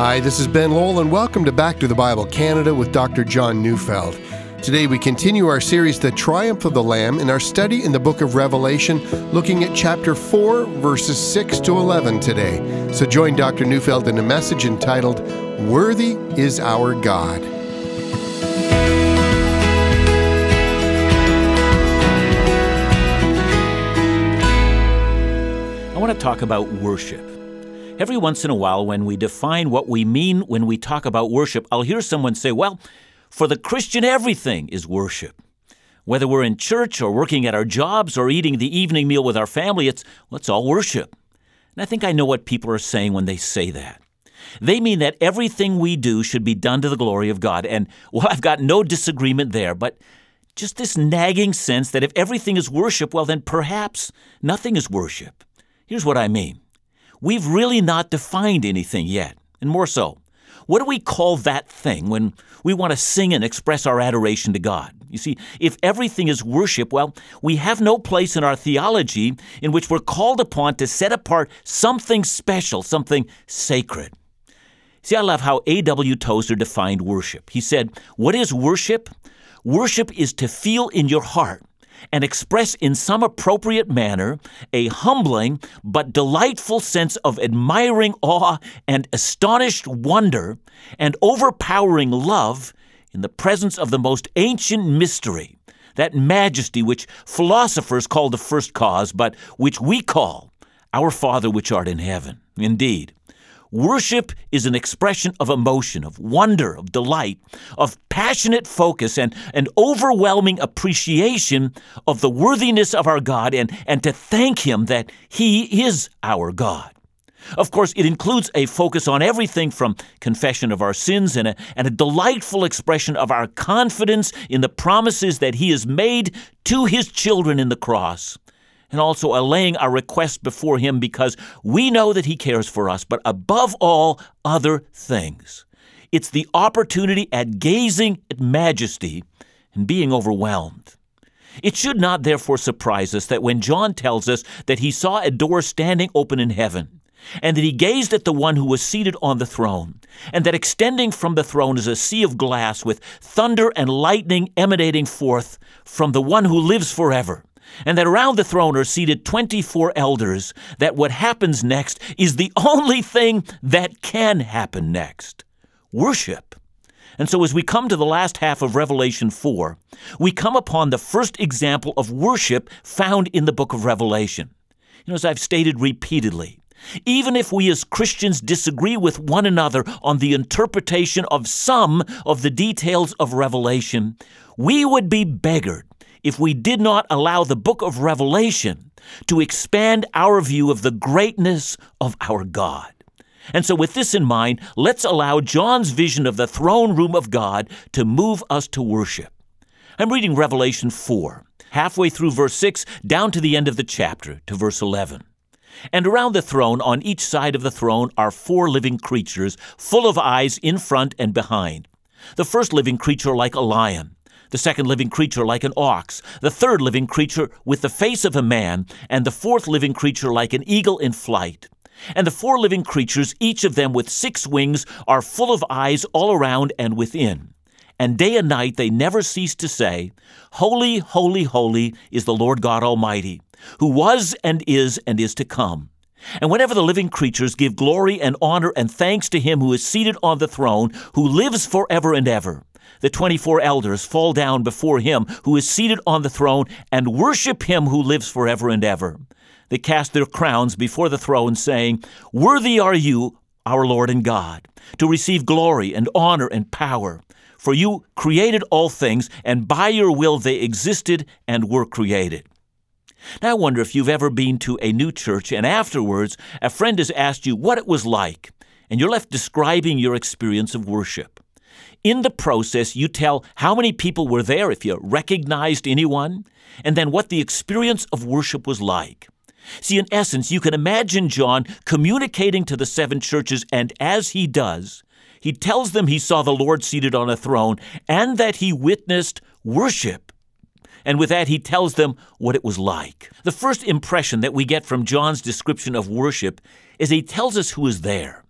Hi, this is Ben Lowell, and welcome to Back to the Bible Canada with Dr. John Neufeld. Today we continue our series, The Triumph of the Lamb, in our study in the book of Revelation, looking at chapter 4, verses 6 to 11 today. So join Dr. Neufeld in a message entitled, Worthy is Our God. I want to talk about worship. Every once in a while, when we define what we mean when we talk about worship, I'll hear someone say, Well, for the Christian, everything is worship. Whether we're in church or working at our jobs or eating the evening meal with our family, it's, well, it's all worship. And I think I know what people are saying when they say that. They mean that everything we do should be done to the glory of God. And, well, I've got no disagreement there, but just this nagging sense that if everything is worship, well, then perhaps nothing is worship. Here's what I mean we've really not defined anything yet, and more so. What do we call that thing when we want to sing and express our adoration to God? You see, if everything is worship, well, we have no place in our theology in which we're called upon to set apart something special, something sacred. See, I love how A.W. Tozer defined worship. He said, What is worship? Worship is to feel in your heart and express in some appropriate manner a humbling but delightful sense of admiring awe and astonished wonder and overpowering love in the presence of the most ancient mystery, that majesty which philosophers call the first cause, but which we call our Father which art in heaven. Indeed, Worship is an expression of emotion, of wonder, of delight, of passionate focus, and an overwhelming appreciation of the worthiness of our God and, and to thank Him that He is our God. Of course, it includes a focus on everything from confession of our sins and a, and a delightful expression of our confidence in the promises that He has made to His children in the cross and also allaying our requests before Him because we know that He cares for us, but above all other things. It's the opportunity at gazing at majesty and being overwhelmed. It should not therefore surprise us that when John tells us that he saw a door standing open in heaven, and that he gazed at the one who was seated on the throne, and that extending from the throne is a sea of glass with thunder and lightning emanating forth from the one who lives forever and that around the throne are seated 24 elders, that what happens next is the only thing that can happen next worship. And so, as we come to the last half of Revelation 4, we come upon the first example of worship found in the book of Revelation. You know, as I've stated repeatedly, even if we as Christians disagree with one another on the interpretation of some of the details of Revelation, we would be beggared if we did not allow the book of Revelation to expand our view of the greatness of our God. And so, with this in mind, let's allow John's vision of the throne room of God to move us to worship. I'm reading Revelation 4, halfway through verse 6, down to the end of the chapter, to verse 11. And around the throne, on each side of the throne, are four living creatures, full of eyes in front and behind. The first living creature like a lion the second living creature like an ox, the third living creature with the face of a man, and the fourth living creature like an eagle in flight. And the four living creatures, each of them with six wings, are full of eyes all around and within. And day and night they never cease to say, Holy, holy, holy is the Lord God Almighty, who was and is and is to come. And whenever the living creatures give glory and honor and thanks to him who is seated on the throne, who lives forever and ever, the 24 elders fall down before him who is seated on the throne and worship him who lives forever and ever. They cast their crowns before the throne, saying, Worthy are you, our Lord and God, to receive glory and honor and power. For you created all things, and by your will they existed and were created. Now, I wonder if you've ever been to a new church and afterwards a friend has asked you what it was like, and you're left describing your experience of worship. In the process, you tell how many people were there, if you recognized anyone, and then what the experience of worship was like. See, in essence, you can imagine John communicating to the seven churches, and as he does, he tells them he saw the Lord seated on a throne and that he witnessed worship. And with that, he tells them what it was like. The first impression that we get from John's description of worship is he tells us who is there.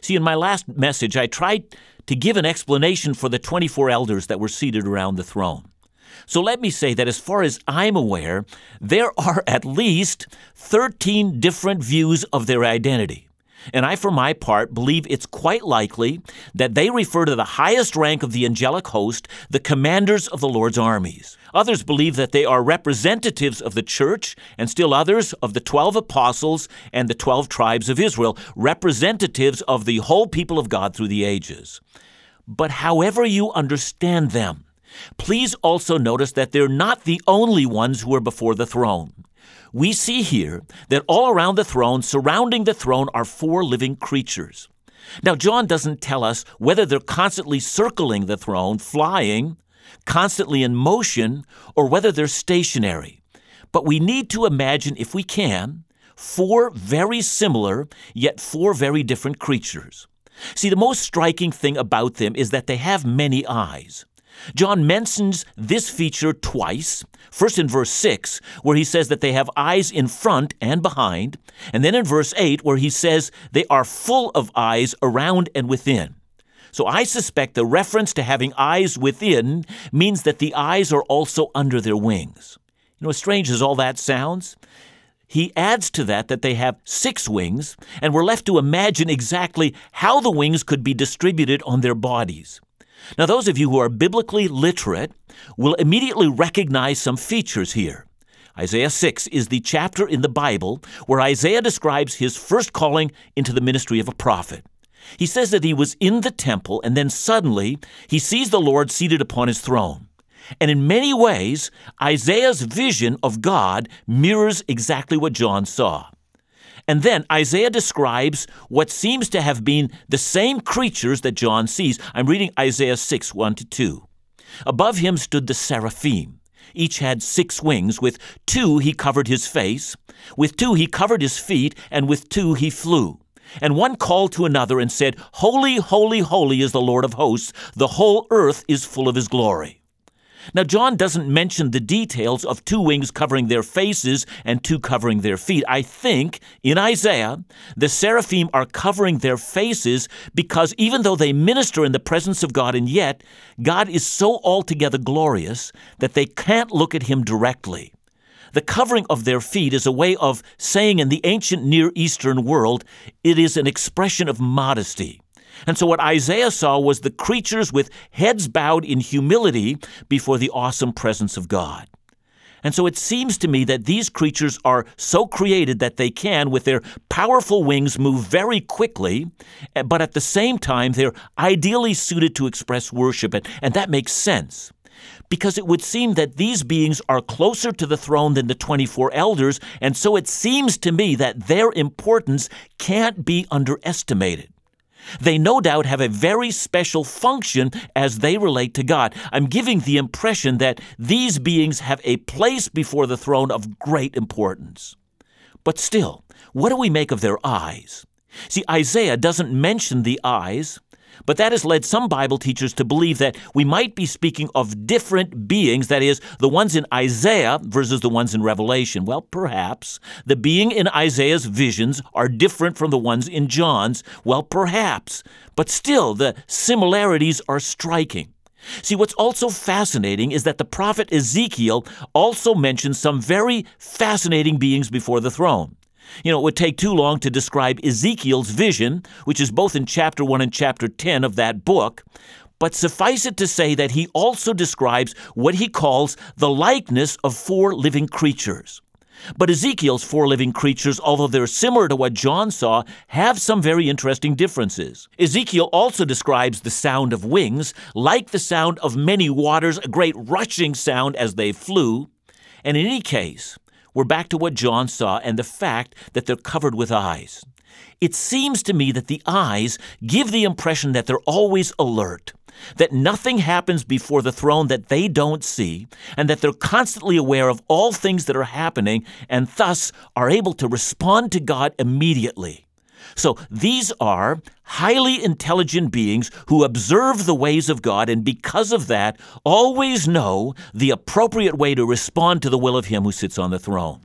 See, in my last message, I tried to give an explanation for the 24 elders that were seated around the throne. So let me say that as far as I'm aware, there are at least 13 different views of their identity. And I, for my part, believe it's quite likely that they refer to the highest rank of the angelic host, the commanders of the Lord's armies. Others believe that they are representatives of the church, and still others of the 12 apostles and the 12 tribes of Israel, representatives of the whole people of God through the ages. But however you understand them, please also notice that they're not the only ones who are before the throne we see here that all around the throne, surrounding the throne, are four living creatures. Now, John doesn't tell us whether they're constantly circling the throne, flying, constantly in motion, or whether they're stationary. But we need to imagine, if we can, four very similar, yet four very different creatures. See, the most striking thing about them is that they have many eyes. John mentions this feature twice. First in verse 6, where he says that they have eyes in front and behind, and then in verse 8, where he says they are full of eyes around and within. So I suspect the reference to having eyes within means that the eyes are also under their wings. You know, as strange as all that sounds, he adds to that that they have six wings, and we're left to imagine exactly how the wings could be distributed on their bodies. Now, those of you who are biblically literate will immediately recognize some features here. Isaiah 6 is the chapter in the Bible where Isaiah describes his first calling into the ministry of a prophet. He says that he was in the temple and then suddenly he sees the Lord seated upon his throne. And in many ways, Isaiah's vision of God mirrors exactly what John saw. And then Isaiah describes what seems to have been the same creatures that John sees. I'm reading Isaiah 6 1 to 2. Above him stood the seraphim. Each had six wings. With two he covered his face, with two he covered his feet, and with two he flew. And one called to another and said, Holy, holy, holy is the Lord of hosts. The whole earth is full of his glory. Now, John doesn't mention the details of two wings covering their faces and two covering their feet. I think in Isaiah, the seraphim are covering their faces because even though they minister in the presence of God, and yet God is so altogether glorious that they can't look at him directly. The covering of their feet is a way of saying in the ancient Near Eastern world, it is an expression of modesty. And so, what Isaiah saw was the creatures with heads bowed in humility before the awesome presence of God. And so it seems to me that these creatures are so created that they can, with their powerful wings, move very quickly, eh, but at the same time, they're ideally suited to express worship. And that makes sense. Because it would seem that these beings are closer to the throne than the 24 elders, and so it seems to me that their importance can't be underestimated. They no doubt have a very special function as they relate to God. I'm giving the impression that these beings have a place before the throne of great importance. But still, what do we make of their eyes? See, Isaiah doesn't mention the eyes, but that has led some Bible teachers to believe that we might be speaking of different beings, that is, the ones in Isaiah versus the ones in Revelation. Well, perhaps. The being in Isaiah's visions are different from the ones in John's. Well, perhaps. But still, the similarities are striking. See, what's also fascinating is that the prophet Ezekiel also mentions some very fascinating beings before the throne. You know, it would take too long to describe Ezekiel's vision, which is both in chapter 1 and chapter 10 of that book, but suffice it to say that he also describes what he calls the likeness of four living creatures. But Ezekiel's four living creatures, although they're similar to what John saw, have some very interesting differences. Ezekiel also describes the sound of wings like the sound of many waters, a great rushing sound as they flew. And in any case, we're back to what John saw and the fact that they're covered with eyes. It seems to me that the eyes give the impression that they're always alert, that nothing happens before the throne that they don't see, and that they're constantly aware of all things that are happening and thus are able to respond to God immediately. So these are highly intelligent beings who observe the ways of God and because of that always know the appropriate way to respond to the will of Him who sits on the throne.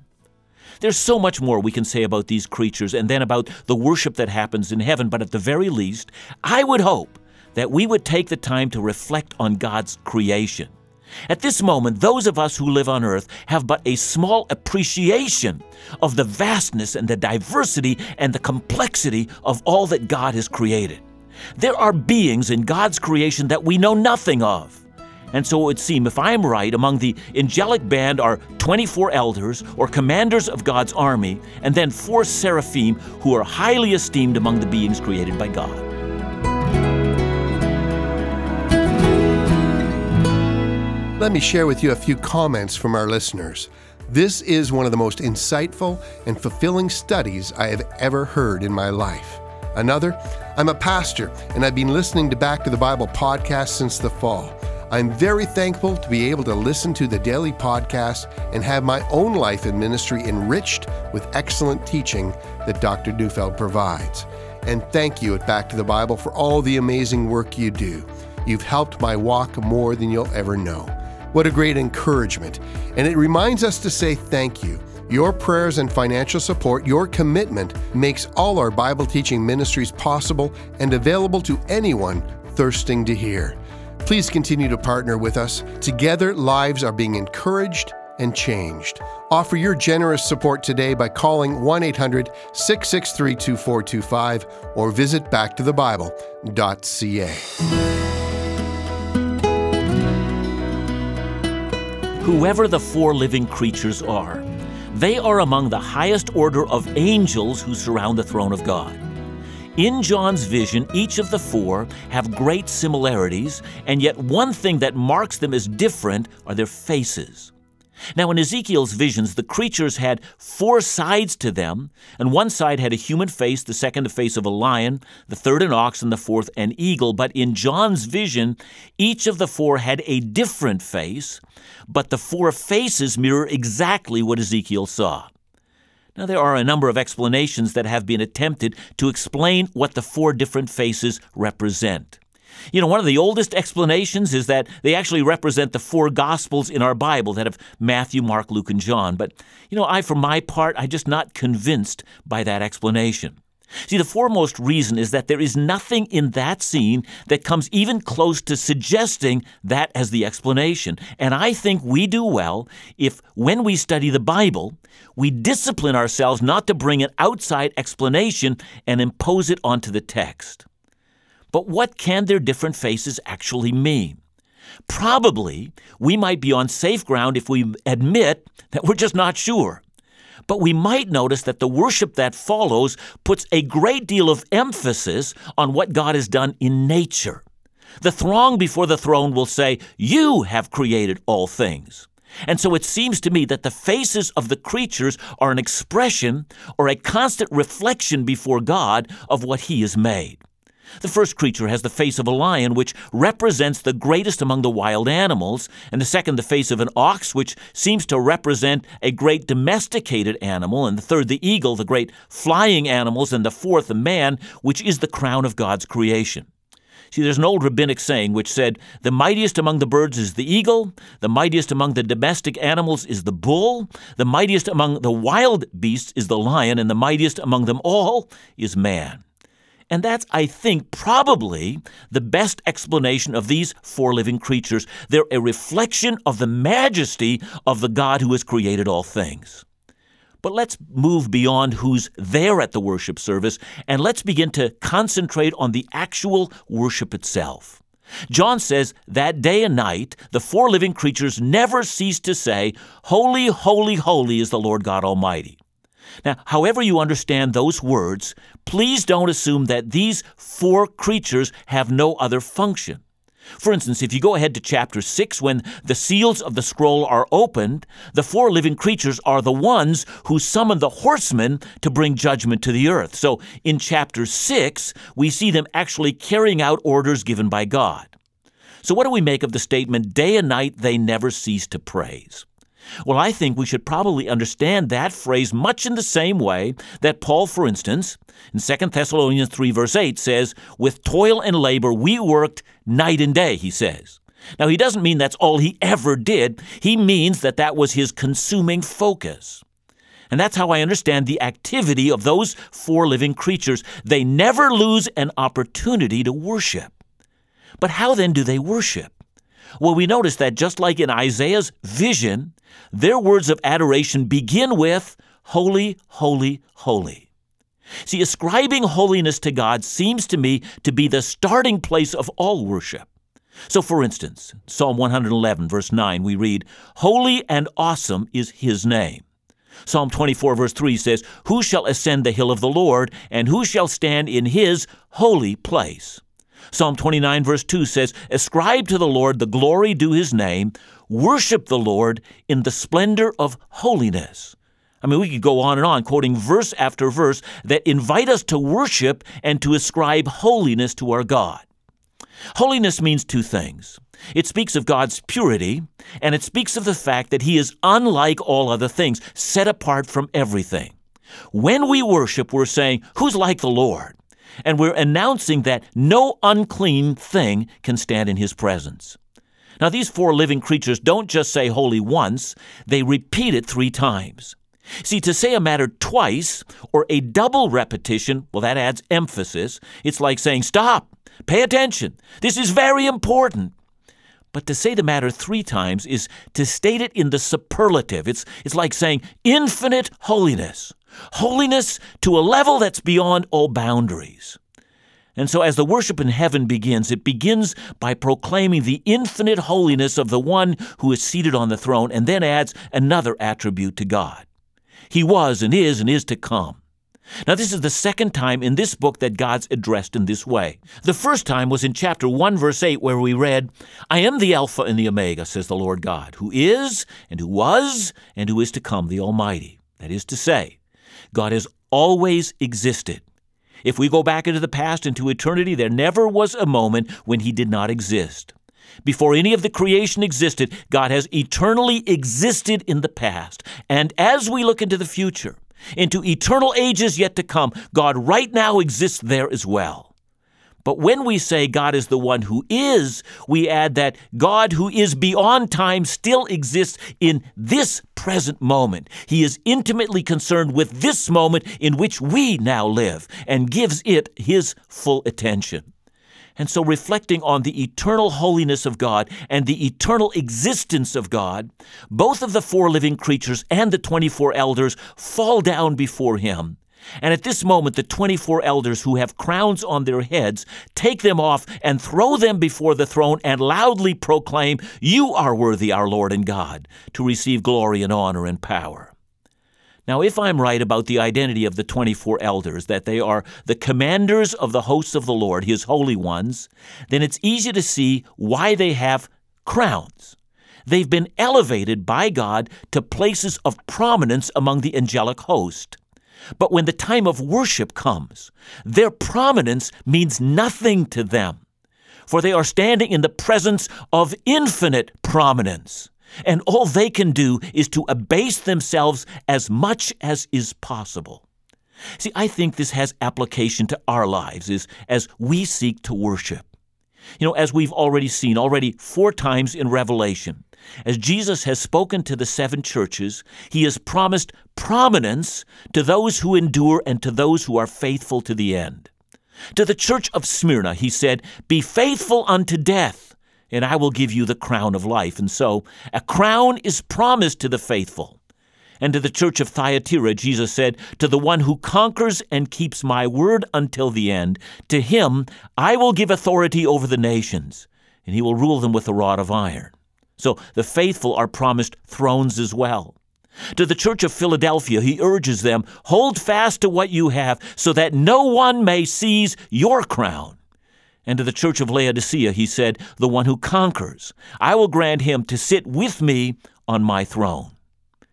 There's so much more we can say about these creatures and then about the worship that happens in heaven, but at the very least, I would hope that we would take the time to reflect on God's creation. At this moment, those of us who live on earth have but a small appreciation of the vastness and the diversity and the complexity of all that God has created. There are beings in God's creation that we know nothing of. And so it would seem, if I'm right, among the angelic band are 24 elders or commanders of God's army, and then four seraphim who are highly esteemed among the beings created by God. Let me share with you a few comments from our listeners. This is one of the most insightful and fulfilling studies I have ever heard in my life. Another, I'm a pastor and I've been listening to Back to the Bible podcast since the fall. I'm very thankful to be able to listen to the daily podcast and have my own life and ministry enriched with excellent teaching that Dr. Neufeld provides. And thank you at Back to the Bible for all the amazing work you do. You've helped my walk more than you'll ever know. What a great encouragement. And it reminds us to say thank you. Your prayers and financial support, your commitment makes all our Bible teaching ministries possible and available to anyone thirsting to hear. Please continue to partner with us. Together, lives are being encouraged and changed. Offer your generous support today by calling 1 800 663 2425 or visit backtothebible.ca. whoever the four living creatures are. They are among the highest order of angels who surround the throne of God. In John's vision, each of the four have great similarities, and yet one thing that marks them as different are their faces. Now, in Ezekiel's visions, the creatures had four sides to them, and one side had a human face, the second the face of a lion, the third an ox, and the fourth an eagle. But in John's vision, each of the four had a different face, but the four faces mirror exactly what Ezekiel saw. Now, there are a number of explanations that have been attempted to explain what the four different faces represent. You know, one of the oldest explanations is that they actually represent the four Gospels in our Bible that of Matthew, Mark, Luke, and John. But, you know, I, for my part, I'm just not convinced by that explanation. See, the foremost reason is that there is nothing in that scene that comes even close to suggesting that as the explanation. And I think we do well if, when we study the Bible, we discipline ourselves not to bring an outside explanation and impose it onto the text. But what can their different faces actually mean? Probably we might be on safe ground if we admit that we're just not sure. But we might notice that the worship that follows puts a great deal of emphasis on what God has done in nature. The throng before the throne will say, You have created all things. And so it seems to me that the faces of the creatures are an expression or a constant reflection before God of what He has made. The first creature has the face of a lion, which represents the greatest among the wild animals, and the second, the face of an ox, which seems to represent a great domesticated animal, and the third, the eagle, the great flying animals, and the fourth, the man, which is the crown of God's creation. See, there's an old rabbinic saying which said, The mightiest among the birds is the eagle, the mightiest among the domestic animals is the bull, the mightiest among the wild beasts is the lion, and the mightiest among them all is man. And that's, I think, probably the best explanation of these four living creatures. They're a reflection of the majesty of the God who has created all things. But let's move beyond who's there at the worship service and let's begin to concentrate on the actual worship itself. John says that day and night the four living creatures never cease to say, Holy, holy, holy is the Lord God Almighty. Now, however you understand those words, please don't assume that these four creatures have no other function. For instance, if you go ahead to chapter 6, when the seals of the scroll are opened, the four living creatures are the ones who summon the horsemen to bring judgment to the earth. So in chapter 6, we see them actually carrying out orders given by God. So, what do we make of the statement, day and night they never cease to praise? Well, I think we should probably understand that phrase much in the same way that Paul, for instance, in 2 Thessalonians 3, verse 8, says, With toil and labor we worked night and day, he says. Now, he doesn't mean that's all he ever did, he means that that was his consuming focus. And that's how I understand the activity of those four living creatures. They never lose an opportunity to worship. But how then do they worship? Well, we notice that just like in Isaiah's vision, their words of adoration begin with, Holy, holy, holy. See, ascribing holiness to God seems to me to be the starting place of all worship. So, for instance, Psalm 111, verse 9, we read, Holy and awesome is his name. Psalm 24, verse 3 says, Who shall ascend the hill of the Lord, and who shall stand in his holy place? Psalm 29, verse 2 says, Ascribe to the Lord the glory due his name, worship the Lord in the splendor of holiness. I mean, we could go on and on, quoting verse after verse that invite us to worship and to ascribe holiness to our God. Holiness means two things it speaks of God's purity, and it speaks of the fact that He is unlike all other things, set apart from everything. When we worship, we're saying, Who's like the Lord? And we're announcing that no unclean thing can stand in His presence. Now, these four living creatures don't just say holy once, they repeat it three times. See, to say a matter twice or a double repetition, well, that adds emphasis. It's like saying, Stop, pay attention. This is very important. But to say the matter three times is to state it in the superlative. It's, it's like saying infinite holiness, holiness to a level that's beyond all boundaries. And so, as the worship in heaven begins, it begins by proclaiming the infinite holiness of the one who is seated on the throne, and then adds another attribute to God. He was and is and is to come. Now, this is the second time in this book that God's addressed in this way. The first time was in chapter 1, verse 8, where we read, I am the Alpha and the Omega, says the Lord God, who is, and who was, and who is to come, the Almighty. That is to say, God has always existed. If we go back into the past, into eternity, there never was a moment when He did not exist. Before any of the creation existed, God has eternally existed in the past. And as we look into the future, into eternal ages yet to come. God right now exists there as well. But when we say God is the one who is, we add that God who is beyond time still exists in this present moment. He is intimately concerned with this moment in which we now live and gives it his full attention. And so, reflecting on the eternal holiness of God and the eternal existence of God, both of the four living creatures and the 24 elders fall down before Him. And at this moment, the 24 elders who have crowns on their heads take them off and throw them before the throne and loudly proclaim, You are worthy, our Lord and God, to receive glory and honor and power. Now, if I'm right about the identity of the 24 elders, that they are the commanders of the hosts of the Lord, his holy ones, then it's easy to see why they have crowns. They've been elevated by God to places of prominence among the angelic host. But when the time of worship comes, their prominence means nothing to them, for they are standing in the presence of infinite prominence and all they can do is to abase themselves as much as is possible. See, I think this has application to our lives as, as we seek to worship. You know, as we've already seen, already four times in Revelation, as Jesus has spoken to the seven churches, he has promised prominence to those who endure and to those who are faithful to the end. To the church of Smyrna, he said, Be faithful unto death, and I will give you the crown of life. And so, a crown is promised to the faithful. And to the church of Thyatira, Jesus said, To the one who conquers and keeps my word until the end, to him I will give authority over the nations, and he will rule them with a rod of iron. So the faithful are promised thrones as well. To the church of Philadelphia, he urges them, Hold fast to what you have, so that no one may seize your crown. And to the church of Laodicea he said, The one who conquers, I will grant him to sit with me on my throne.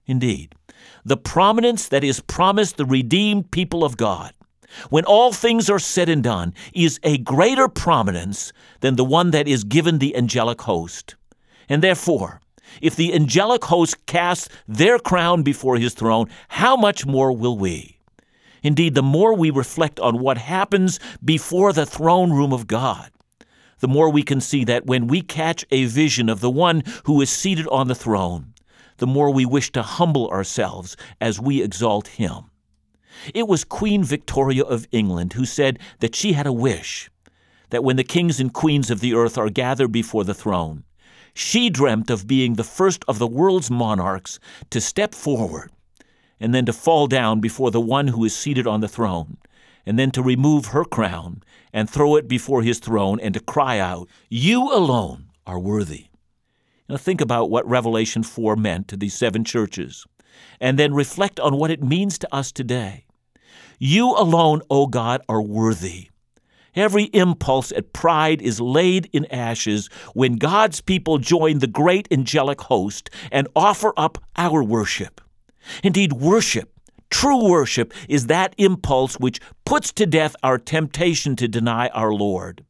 Indeed, the prominence that is promised the redeemed people of God, when all things are said and done, is a greater prominence than the one that is given the angelic host. And therefore, if the angelic host casts their crown before his throne, how much more will we? Indeed, the more we reflect on what happens before the throne room of God, the more we can see that when we catch a vision of the one who is seated on the throne, the more we wish to humble ourselves as we exalt Him. It was Queen Victoria of England who said that she had a wish that when the kings and queens of the earth are gathered before the throne, she dreamt of being the first of the world's monarchs to step forward and then to fall down before the one who is seated on the throne, and then to remove her crown and throw it before his throne and to cry out, You alone are worthy. Now think about what Revelation 4 meant to these seven churches, and then reflect on what it means to us today. You alone, O God, are worthy. Every impulse at pride is laid in ashes when God's people join the great angelic host and offer up our worship. Indeed, worship, true worship, is that impulse which puts to death our temptation to deny our Lord.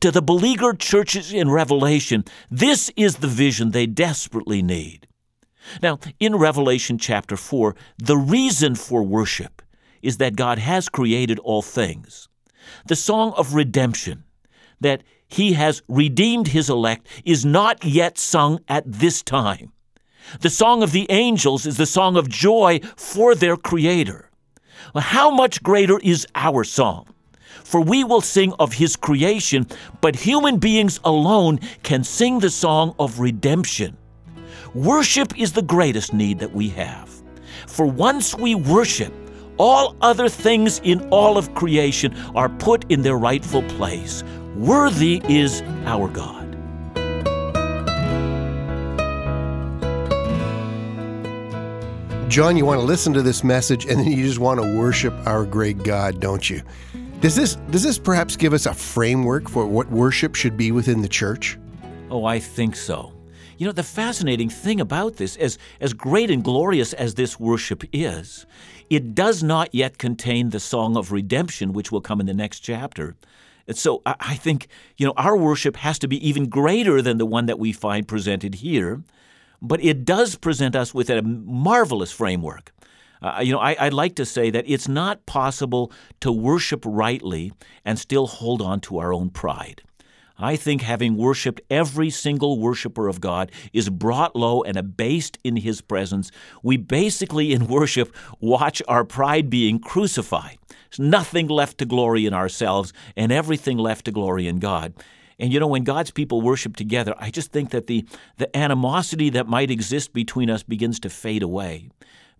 To the beleaguered churches in Revelation, this is the vision they desperately need. Now, in Revelation chapter 4, the reason for worship is that God has created all things. The song of redemption, that He has redeemed His elect, is not yet sung at this time. The song of the angels is the song of joy for their Creator. How much greater is our song? For we will sing of His creation, but human beings alone can sing the song of redemption. Worship is the greatest need that we have. For once we worship, all other things in all of creation are put in their rightful place. Worthy is our God. John, you want to listen to this message and then you just want to worship our great God, don't you? Does this does this perhaps give us a framework for what worship should be within the church? Oh, I think so. You know, the fascinating thing about this, as, as great and glorious as this worship is, it does not yet contain the song of redemption, which will come in the next chapter. And so I think, you know, our worship has to be even greater than the one that we find presented here but it does present us with a marvelous framework. Uh, you know, I, would like to say that it's not possible to worship rightly and still hold on to our own pride. I think having worshiped every single worshiper of God is brought low and abased in His presence. We basically, in worship, watch our pride being crucified. There's nothing left to glory in ourselves and everything left to glory in God. And you know, when God's people worship together, I just think that the, the animosity that might exist between us begins to fade away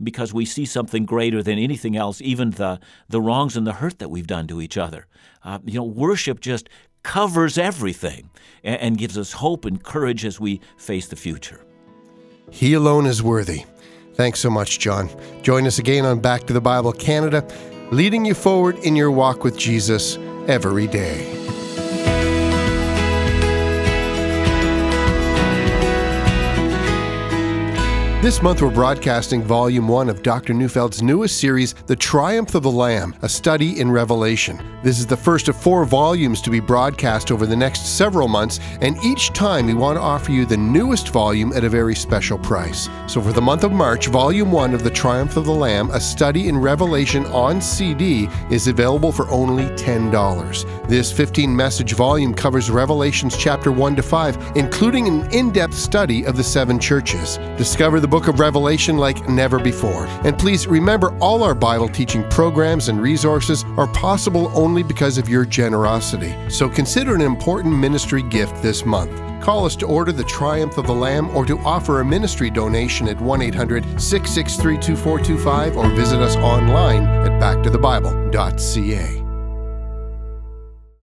because we see something greater than anything else, even the, the wrongs and the hurt that we've done to each other. Uh, you know, worship just covers everything and, gives us hope and courage as we face the future. He alone is worthy. Thanks so much, John. Join us again on Back to the Bible Canada, leading you forward in your walk with Jesus every day. This month, we're broadcasting Volume 1 of Dr. Neufeld's newest series, The Triumph of the Lamb, a study in Revelation. This is the first of four volumes to be broadcast over the next several months, and each time we want to offer you the newest volume at a very special price. So, for the month of March, Volume 1 of The Triumph of the Lamb, a study in Revelation on CD, is available for only $10. This 15 message volume covers Revelations chapter 1 to 5, including an in depth study of the seven churches. Discover the book of Revelation like never before. And please remember all our Bible teaching programs and resources are possible only because of your generosity. So consider an important ministry gift this month. Call us to order the Triumph of the Lamb or to offer a ministry donation at 1 800 663 2425 or visit us online at backtothebible.ca.